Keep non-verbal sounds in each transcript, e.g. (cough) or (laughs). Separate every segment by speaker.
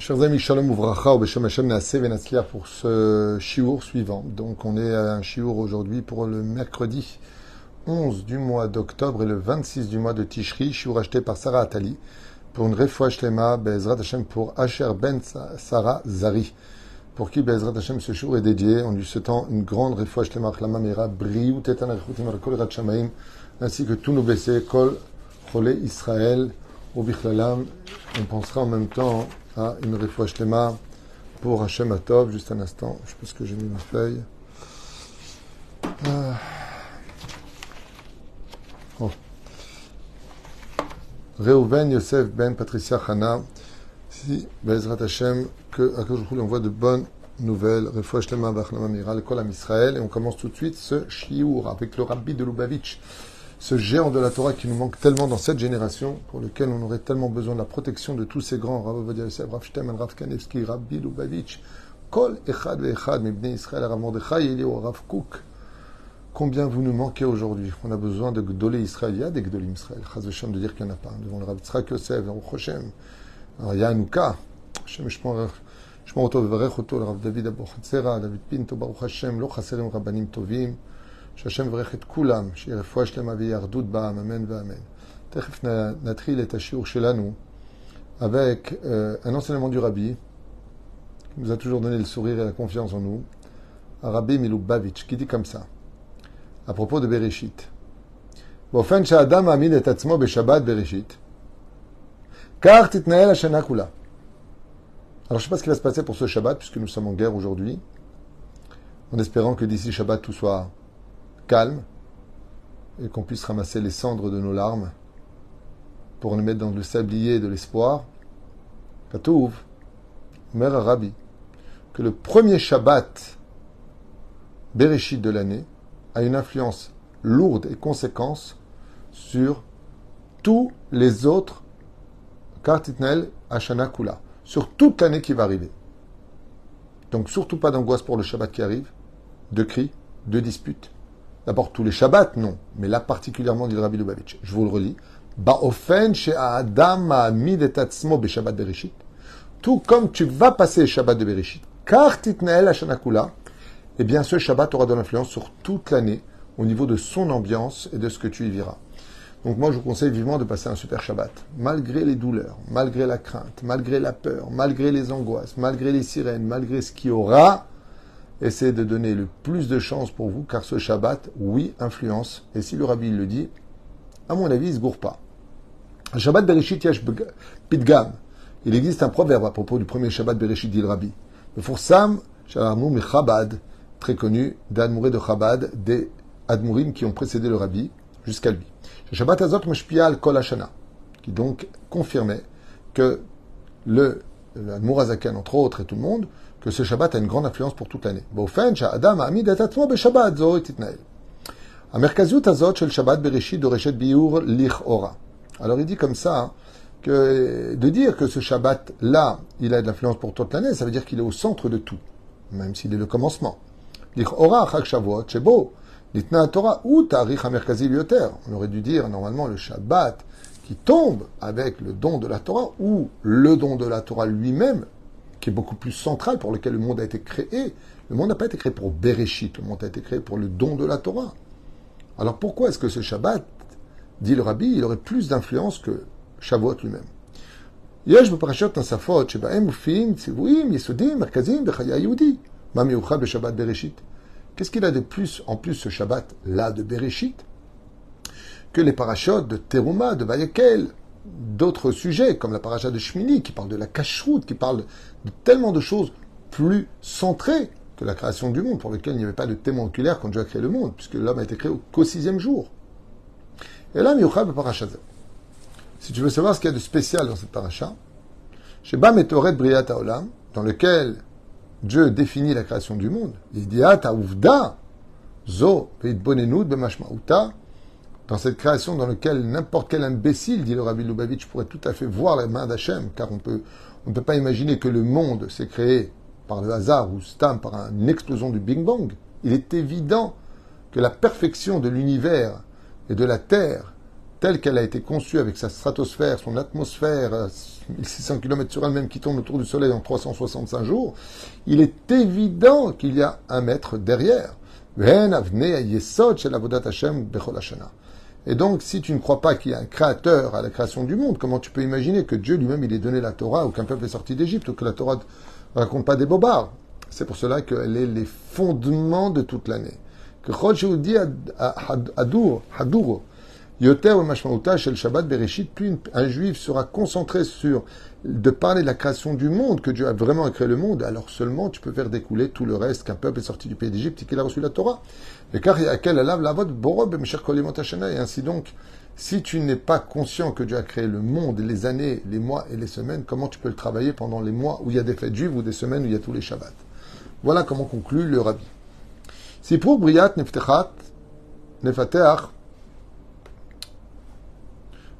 Speaker 1: Chers amis, Shalom Uvracha, Beshem Hashem Naaseh Venatzliar pour ce shiur suivant. Donc on est à un shiur aujourd'hui pour le mercredi 11 du mois d'octobre et le 26 du mois de Tishri, shiur acheté par Sarah Atali pour une refouach shlema Bezrat Hashem pour Asher Ben Sarah Zari. Pour qui Bezrat Hashem ce shiur est dédié en lui souhaitant une grande refouach shlema Achlama Mera Briou Tetan Arechutim Kol ainsi que tous nos blessés Kol Chole Israël au Bichlalam. On pensera en même temps à une refouach shlema pour Hashem Atov. Juste un instant, je pense que j'ai mis ma feuille. Ah. Oh. Reuven Yosef Ben Patricia Hana, si Bezrat Hashem, que Akadosh lui envoie de bonnes nouvelles. Refouach Shlema Bachlama Mira, l'école à Israël. Et on commence tout de suite ce shiur avec le rabbi de Lubavitch, ce géant de la Torah qui nous manque tellement dans cette génération, pour lequel on aurait tellement besoin de la protection de tous ces grands, Rav Ovadia Yosef, Rav Shteman, Rav Kanevski, Rabbi Lubavitch, Kol Echad Ve'echad, Mibnei Israël, Rav Mordechai, Elio, Rav Kouk. Combien vous nous manquez aujourd'hui? On a besoin de Gdolé Israël. Il y a des Gdolim Israël. Chaz Hashem de dire qu'il n'y en a pas. Devant le Rav Tzrak Yosef, Rav Choshem. Alors il y a Anouka. Hashem Shmor Oto Vevarech Oto, le Rav David Abo Chatzera, David Pinto, Baruch Hashem, Lo Chaserim Rabbanim Tovim שהשם יברך את כולם, שיהיה רפואה שלמה ויהרדות בעם, אמן ואמן. תכף נתחיל את השיעור שלנו avec euh, un enseignement du rabbi, qui nous a toujours donné le sourire et la confiance en nous, un rabbi Milubavitch, qui dit comme ça, à propos de Bereshit. באופן שהאדם מעמיד את עצמו בשבת בראשית, car תתנהל השנה כולה. Alors je ne sais pas ce qui va se passer pour ce Shabbat, puisque nous sommes en guerre aujourd'hui, en espérant que d'ici Shabbat tout soit calme et qu'on puisse ramasser les cendres de nos larmes pour les mettre dans le sablier de l'espoir. Katouv, Mère Arabi, que le premier Shabbat Bereshit de l'année a une influence lourde et conséquence sur tous les autres Kartitnel Ashana Kula, sur toute l'année qui va arriver. Donc surtout pas d'angoisse pour le Shabbat qui arrive, de cris, de disputes. D'abord, tous les Shabbats, non. Mais là, particulièrement, dit le Rabbi Lubavitch. Je vous le relis. Ba'ofen Adam ma'amid et atzmo Shabbat Bereshit. Tout comme tu vas passer le Shabbat de Bereshit. Car titnael Hashanakula. Eh bien, ce Shabbat aura de l'influence sur toute l'année au niveau de son ambiance et de ce que tu y verras. Donc moi, je vous conseille vivement de passer un super Shabbat. Malgré les douleurs, malgré la crainte, malgré la peur, malgré les angoisses, malgré les sirènes, malgré ce qu'il y aura, essayez de donner le plus de chance pour vous, car ce Shabbat, oui, influence. Et si le rabbi le dit, à mon avis, il ne se gourre pas. Shabbat Bereshit Yash Pidgam. Il existe un proverbe à propos du premier Shabbat Bereshit, dit le rabbi. Le Forsam, Shalarmou Chabad, très connu, d'Admouré de Chabad, des Admourim qui ont précédé le rabbi jusqu'à lui. Shabbat Azot Meshpial Kol Hashana, qui donc confirmait que le, le entre autres, et tout le monde, que ce Shabbat a une grande influence pour toute l'année. Alors il dit comme ça, hein, que de dire que ce Shabbat-là, il a de l'influence pour toute l'année, ça veut dire qu'il est au centre de tout, même s'il est le commencement. On aurait dû dire normalement le Shabbat qui tombe avec le don de la Torah, ou le don de la Torah lui-même qui est beaucoup plus central, pour lequel le monde a été créé. Le monde n'a pas été créé pour Bereshit, le monde a été créé pour le don de la Torah. Alors pourquoi est-ce que ce Shabbat, dit le Rabbi, il aurait plus d'influence que Shavuot lui-même יש בפרשת נוספות שבהם מופיעים ציוויים יסודיים מרכזיים בחיי היהודי. מה מיוחד בשבת בראשית? Qu'est-ce qu'il a de plus, en plus, ce Shabbat là de Bereshit, que les parachutes de Teruma, de Vayekel, d'autres sujets, comme la paracha de Shmini, qui parle de la cacheroute, qui parle de tellement de choses plus centrées que la création du monde, pour lequel il n'y avait pas de témoin oculaire quand Dieu a créé le monde, puisque l'homme a été créé qu'au sixième jour. Et là, Miyuchab paracha. Si tu veux savoir ce qu'il y a de spécial dans cette paracha, Sheba Metoret Briat Olam, dans lequel Dieu définit la création du monde, il dit Uvda, Zo, Bonenoud, Bemashmauta, dans cette création dans laquelle n'importe quel imbécile, dit le Rabbi Lubavitch, pourrait tout à fait voir la main d'Hachem, car on on ne peut pas imaginer que le monde s'est créé par le hasard ou stam, par une explosion du Big Bang. Il est évident que la perfection de l'univers et de la Terre telle qu'elle a été conçue avec sa stratosphère, son atmosphère, 1600 km sur elle-même qui tourne autour du Soleil en 365 jours, il est évident qu'il y a un maître derrière. Et donc, si tu ne crois pas qu'il y a un créateur à la création du monde, comment tu peux imaginer que Dieu lui-même, il ait donné la Torah, ou qu'un peuple est sorti d'Égypte, ou que la Torah ne raconte pas des bobards? C'est pour cela qu'elle est les fondements de toute l'année. Que dit Hadour, Hadour, Yoter chez le Shabbat Bereshit, plus un juif sera concentré sur de parler de la création du monde, que Dieu a vraiment créé le monde, alors seulement tu peux faire découler tout le reste qu'un peuple est sorti du pays d'Égypte et qu'il a reçu la Torah. Et car et ainsi donc, si tu n'es pas conscient que Dieu a créé le monde, les années, les mois et les semaines, comment tu peux le travailler pendant les mois où il y a des fêtes juives ou des semaines où il y a tous les Shabbats? Voilà comment conclut le Rabbi. Si pour Briat Neftechat, Nefateach,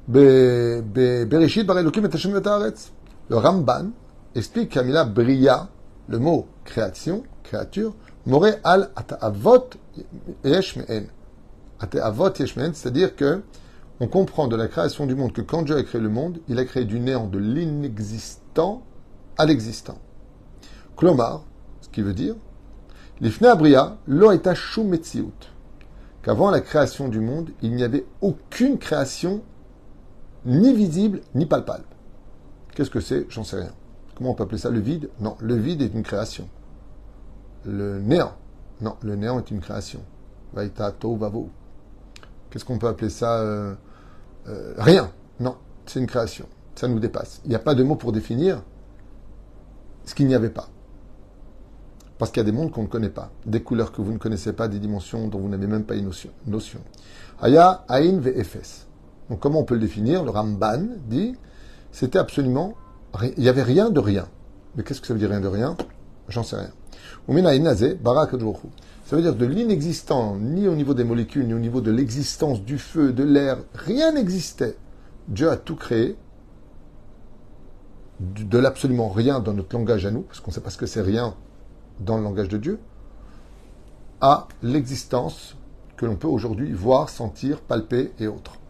Speaker 1: Bereshit Barelokim et Hashem Le Ramban explique qu'Amila Bria, le mot création, créature, Moré al Ata'avot Yesh Me'en. Ata'avot Yesh c'est-à-dire que on comprend de la création du monde que quand Dieu a créé le monde, il a créé du néant, de l'inexistant à l'existant. Klomar, ce qui veut dire, eta Qu'avant la création du monde, il n'y avait aucune création ni visible ni palpable. Qu'est-ce que c'est? J'en sais rien. Comment on peut appeler ça? Le vide? Non, le vide est une création. Le néant? Non, le néant est une création. Vaita vavo. Qu'est-ce qu'on peut appeler ça? Euh, euh, Rien. Non, c'est une création. Ça nous dépasse. Il n'y a pas de mot pour définir ce qu'il n'y avait pas. Parce qu'il y a des mondes qu'on ne connaît pas, des couleurs que vous ne connaissez pas, des dimensions dont vous n'avez même pas une notion. Aya, Ain. Donc comment on peut le définir? Le Ramban dit c'était absolument il n'y avait rien de rien. Mais qu'est-ce que ça veut dire rien de rien? J'en sais rien. Ça veut dire de l'inexistant, ni au niveau des molécules, ni au niveau de l'existence du feu, de l'air, rien n'existait. Dieu a tout créé, de l'absolument rien dans notre langage à nous, parce qu'on ne sait pas ce que c'est rien dans le langage de Dieu, à l'existence que l'on peut aujourd'hui voir, sentir, palper et autres.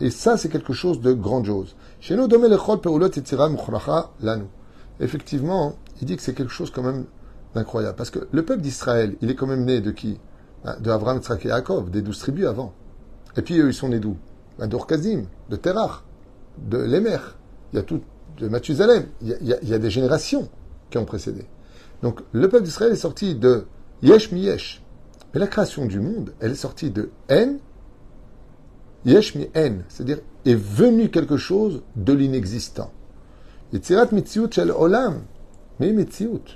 Speaker 1: Et ça, c'est quelque chose de grandiose. Chez nous. Effectivement, il dit que c'est quelque chose quand même d'incroyable. Parce que le peuple d'Israël, il est quand même né de qui? De Abraham, Tzrak et Yaakov, des douze tribus avant. Et puis eux, ils sont nés d'où? D'Orkazim, de Terach, de Lémer. Il y a tout, de Mathusalem. Il y a des générations qui ont précédé. Donc le peuple d'Israël est sorti de Yesh mi Yesh. Mais la création du monde, elle est sortie de En, Yesh mi En, c'est-à-dire est venu quelque chose de l'inexistant. יצירת מציאות של עולם, מי מציאות?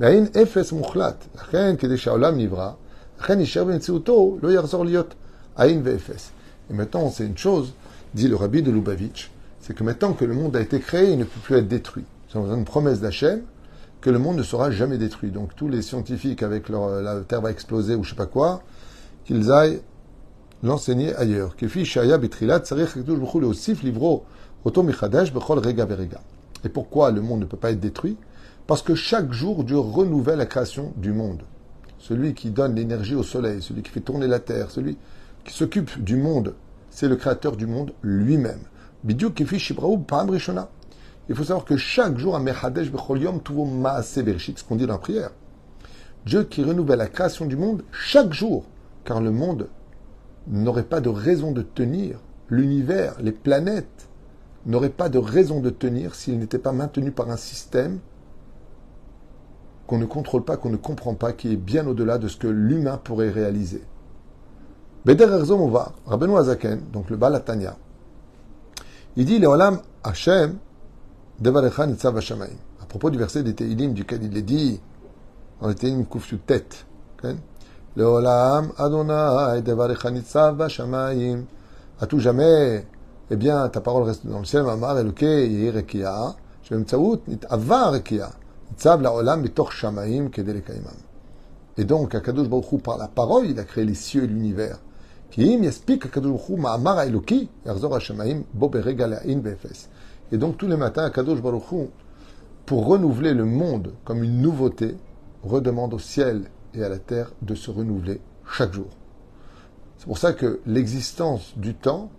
Speaker 1: והאין אפס מוחלט. לכן, כדי שהעולם נברא, לכן יישאר במציאותו, לא יחזור להיות עין ואפס. Et maintenant, c'est une chose, dit le rabbi de Lubavitch, c'est que maintenant que le monde a été créé, il ne peut plus être détruit. C'est une promesse d'Hachem, que le monde ne sera jamais détruit. Donc tous les scientifiques avec leur la Terre va exploser ou je sais pas quoi, qu'ils aillent l'enseigner ailleurs. Et pourquoi le monde ne peut pas être détruit? Parce que chaque jour, Dieu renouvelle la création du monde. Celui qui donne l'énergie au soleil, celui qui fait tourner la terre, celui qui s'occupe du monde, c'est le créateur du monde lui-même. Il faut savoir que chaque jour, à Mehadesh Becholyom, Tuvo Maase Bereshit, ce qu'on dit dans la prière. Dieu qui renouvelle la création du monde chaque jour, car le monde n'aurait pas de raison de tenir, l'univers, les planètes n'auraient pas de raison de tenir s'il n'était pas maintenu par un système qu'on ne contrôle pas, qu'on ne comprend pas, qui est bien au-delà de ce que l'humain pourrait réaliser. Beder Erzomova, Rabbeinu Azaken, donc le Balatania, il dit, Leolam Hashem, à propos du verset des Teilim duquel il est dit, dans les Teilim Kuftu tête, Leolam Adonai Devarecha Nitzav Vashamayim. À tout jamais, eh bien, ta parole reste dans le ciel, Mamar Eloke Yehi Rekia, Shemtzaout Nitava Rekia, Nitzav Laolam Bitoch Shamayim Kedele Kaimam. Et donc, Akadosh Baruch par la parole, il a créé les cieux et l'univers. Ki im yaspik Akadosh Baruch Hu Ma'amar Eloki, Yarzor Hashamayim, Bo Berega La'in Befes. Et donc tous les matins, Kadosh Baruch Hu, pour renouveler le monde comme une nouveauté, redemande au ciel et à la terre de se renouveler chaque jour. C'est pour ça que l'existence du temps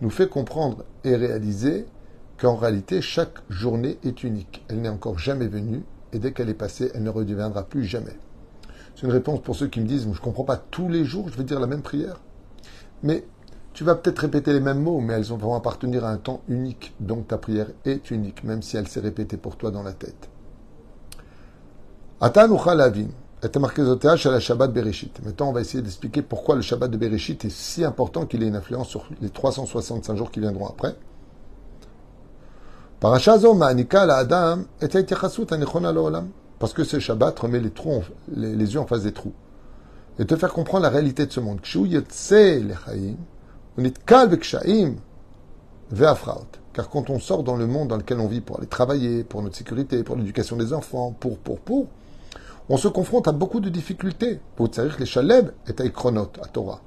Speaker 1: nous fait comprendre et réaliser qu'en réalité, chaque journée est unique. Elle n'est encore jamais venue et dès qu'elle est passée, elle ne redeviendra plus jamais. C'est une réponse pour ceux qui me disent, je ne comprends pas tous les jours, je vais dire la même prière. Mais tu vas peut-être répéter les mêmes mots, mais elles vont appartenir à un temps unique. Donc ta prière est unique, même si elle s'est répétée pour toi dans la tête. Maintenant, on va essayer d'expliquer pourquoi le Shabbat de Bereshit est si important qu'il ait une influence sur les 365 jours qui viendront après. Parce que ce Shabbat remet les, trous, les, les yeux en face des trous. Et te faire comprendre la réalité de ce monde. Car quand on sort dans le monde dans lequel on vit pour aller travailler, pour notre sécurité, pour l'éducation des enfants, pour, pour, pour, on se confronte à beaucoup de difficultés. Pour dire les Shaleb est à à Torah.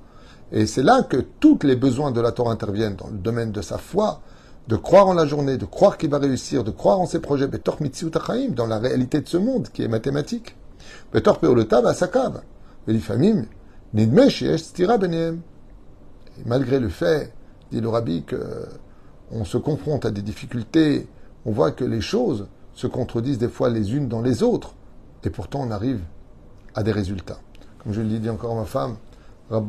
Speaker 1: Et c'est là que tous les besoins de la Torah interviennent dans le domaine de sa foi, de croire en la journée, de croire qu'il va réussir, de croire en ses projets, dans la réalité de ce monde qui est mathématique. Betor Peolotav à Malgré le fait, dit le rabbi, qu'on se confronte à des difficultés, on voit que les choses se contredisent des fois les unes dans les autres. Et pourtant, on arrive à des résultats. Comme je le dis encore à ma femme, j'avais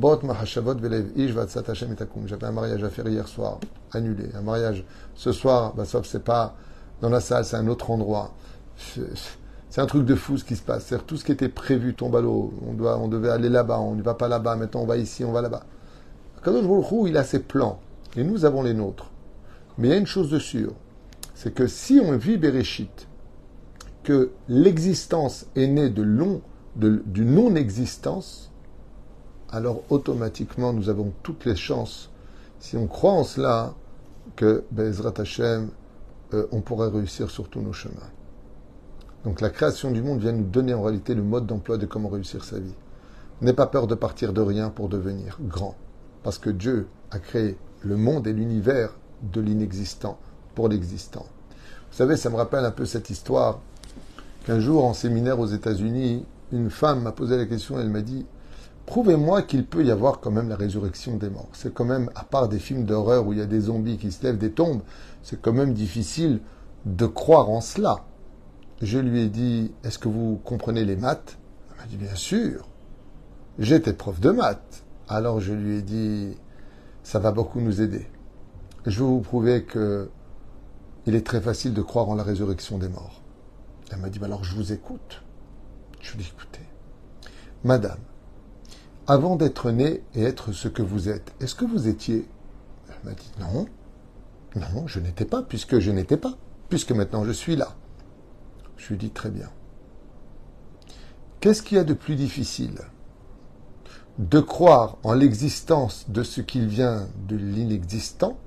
Speaker 1: un mariage à faire hier soir, annulé. Un mariage ce soir, bah, sauf c'est pas dans la salle, c'est un autre endroit. (laughs) C'est un truc de fou ce qui se passe. cest tout ce qui était prévu tombe à l'eau. On, on devait aller là-bas, on ne va pas là-bas, maintenant on va ici, on va là-bas. Kadosh Baruch il a ses plans, et nous avons les nôtres. Mais il y a une chose de sûre, c'est que si on vit Bereshit, que l'existence est née de long, de, du non-existence, alors automatiquement nous avons toutes les chances, si on croit en cela, que Bezrat Hashem, euh, on pourrait réussir sur tous nos chemins. Donc la création du monde vient nous donner en réalité le mode d'emploi de comment réussir sa vie. N'aie pas peur de partir de rien pour devenir grand, parce que Dieu a créé le monde et l'univers de l'inexistant pour l'existant. Vous savez, ça me rappelle un peu cette histoire qu'un jour, en séminaire aux États-Unis, une femme m'a posé la question, elle m'a dit Prouvez-moi qu'il peut y avoir quand même la résurrection des morts. C'est quand même, à part des films d'horreur où il y a des zombies qui se lèvent des tombes, c'est quand même difficile de croire en cela. Je lui ai dit Est-ce que vous comprenez les maths? Elle m'a dit Bien sûr. J'étais prof de maths. Alors je lui ai dit Ça va beaucoup nous aider. Je veux vous prouver que il est très facile de croire en la résurrection des morts. Elle m'a dit, bah alors je vous écoute. Je lui ai dit, écoutez, Madame, avant d'être née et être ce que vous êtes, est-ce que vous étiez Elle m'a dit, non, non, je n'étais pas, puisque je n'étais pas, puisque maintenant je suis là. Je lui ai dit, très bien. Qu'est-ce qu'il y a de plus difficile? De croire en l'existence de ce qu'il vient de l'inexistant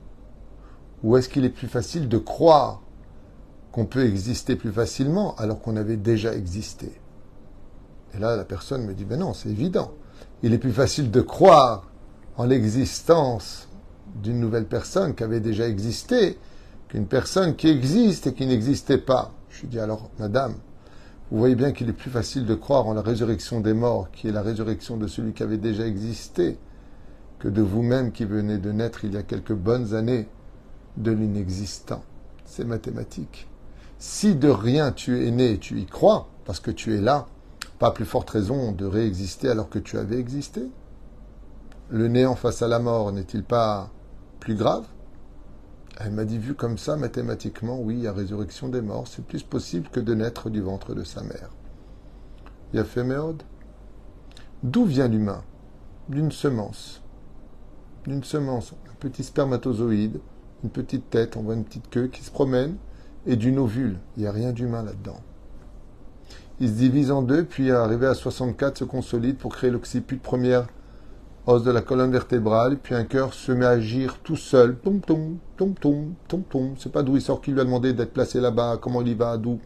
Speaker 1: Ou est-ce qu'il est plus facile de croire qu'on peut exister plus facilement alors qu'on avait déjà existé? Et là, la personne me dit, ben non, c'est évident. Il est plus facile de croire en l'existence d'une nouvelle personne qui avait déjà existé qu'une personne qui existe et qui n'existait pas. Je lui dis alors, madame, vous voyez bien qu'il est plus facile de croire en la résurrection des morts, qui est la résurrection de celui qui avait déjà existé, que de vous-même qui venez de naître il y a quelques bonnes années de l'inexistant. C'est mathématique. Si de rien tu es né et tu y crois, parce que tu es là, pas plus forte raison de réexister alors que tu avais existé Le néant face à la mort n'est-il pas plus grave? Elle m'a dit, vu comme ça, mathématiquement, oui, a résurrection des morts, c'est plus possible que de naître du ventre de sa mère. Méode. D'où vient l'humain? D'une semence. D'une semence, un petit spermatozoïde, une petite tête, on voit une petite queue qui se promène, et d'une ovule. Il n'y a rien d'humain là-dedans. Il se divise en deux, puis arrivé à 64, se consolide pour créer l'occiput première os de la colonne vertébrale, puis un cœur se met à agir tout seul. Tom tom, tom tom, tom tom. C'est pas d'où il sort qui lui a demandé d'être placé là-bas, comment il y va, d'où.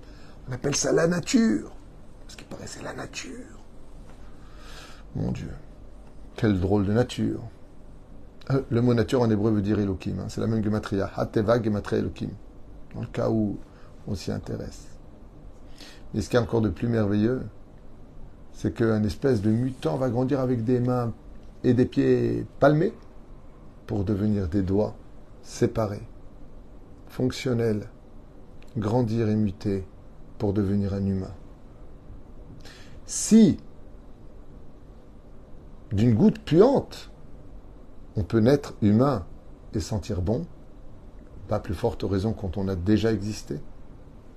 Speaker 1: On appelle ça la nature. Parce qu'il paraît c'est la nature. Mon Dieu. Quelle drôle de nature. Euh, le mot nature en hébreu veut dire Elohim. Hein. C'est la même gematria. Hateva gematria Elohim dans le cas où on s'y intéresse. Et ce qui est encore de plus merveilleux, c'est qu'un espèce de mutant va grandir avec des mains et des pieds palmés pour devenir des doigts séparés, fonctionnels, grandir et muter pour devenir un humain. Si d'une goutte puante, on peut naître humain et sentir bon, pas plus forte raison quand on a déjà existé,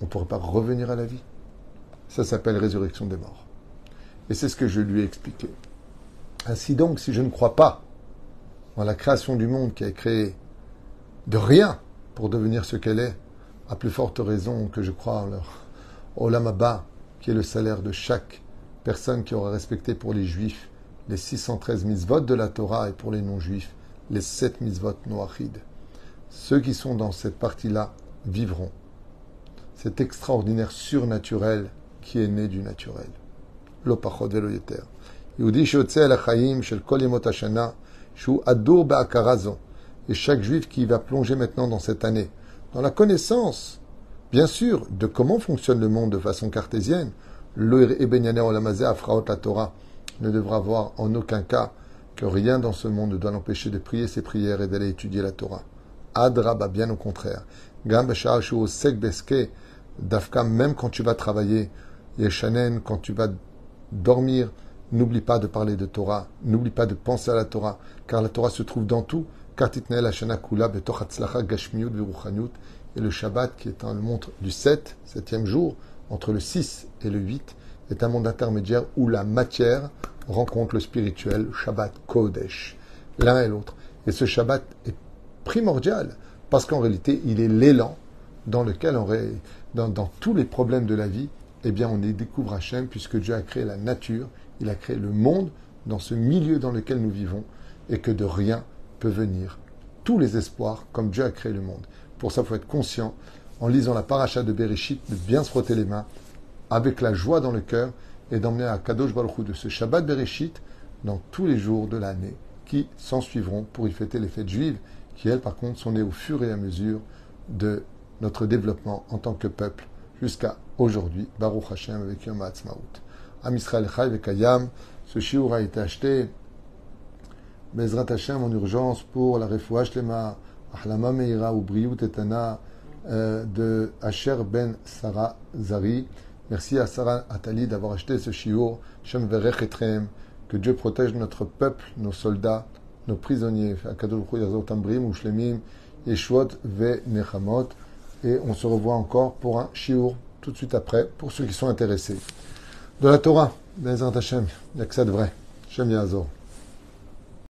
Speaker 1: on ne pourrait pas revenir à la vie. Ça s'appelle résurrection des morts. Et c'est ce que je lui ai expliqué. Ainsi donc, si je ne crois pas en la création du monde qui a créé de rien pour devenir ce qu'elle est, à plus forte raison que je crois en leur Olamaba, qui est le salaire de chaque personne qui aura respecté pour les juifs les 613 mitzvot de la Torah et pour les non-juifs les 7 mitzvot noachides. Ceux qui sont dans cette partie-là vivront. Cet extraordinaire surnaturel qui est né du naturel. Et chaque juif qui va plonger maintenant dans cette année, dans la connaissance, bien sûr, de comment fonctionne le monde de façon cartésienne, le la Torah ne devra voir en aucun cas que rien dans ce monde ne doit l'empêcher de prier ses prières et d'aller étudier la Torah. Adraba, bien au contraire. Dafka, même quand tu vas travailler, Yeshanen, quand tu vas dormir, n'oublie pas de parler de Torah, n'oublie pas de penser à la Torah, car la Torah se trouve dans tout. Et le Shabbat, qui est un montre du 7, septième jour, entre le 6 et le 8, est un monde intermédiaire où la matière rencontre le spirituel, Shabbat Kodesh, l'un et l'autre. Et ce Shabbat est primordial parce qu'en réalité, il est l'élan dans lequel, on, dans, dans, tous les problèmes de la vie, eh bien, on y découvre Hachem puisque Dieu a créé la nature, il a créé le monde dans ce milieu dans lequel nous vivons et que de rien peut venir tous les espoirs comme Dieu a créé le monde. Pour ça, il faut être conscient, en lisant la paracha de Bereshit, de bien se frotter les mains avec la joie dans le cœur et d'emmener à Kadosh Baruch de ce Shabbat Bereshit dans tous les jours de l'année qui s'en suivront pour y fêter les fêtes juives qui, elles, par contre, sont nées au fur et à mesure de notre développement en tant que peuple jusqu'à aujourd'hui. Baruch Hashem avec Yom Ha'atzmaut. Am Israël Chai Kayam, ce shiur a été acheté Bezrat Hashem en urgence pour la refouach Shlema, Ahlama Meira ou Briut Etana euh, de Asher Ben Sarah Zari. Merci à Sarah Atali d'avoir acheté ce shiur. Shem Verech Etrem. Que Dieu protège notre peuple, nos soldats, nos prisonniers. Et on se revoit encore pour un shiur tout de suite après, pour ceux qui sont intéressés. De la Torah, Bezrat Hashem, il n'y a que ça de vrai. Shem Yazor.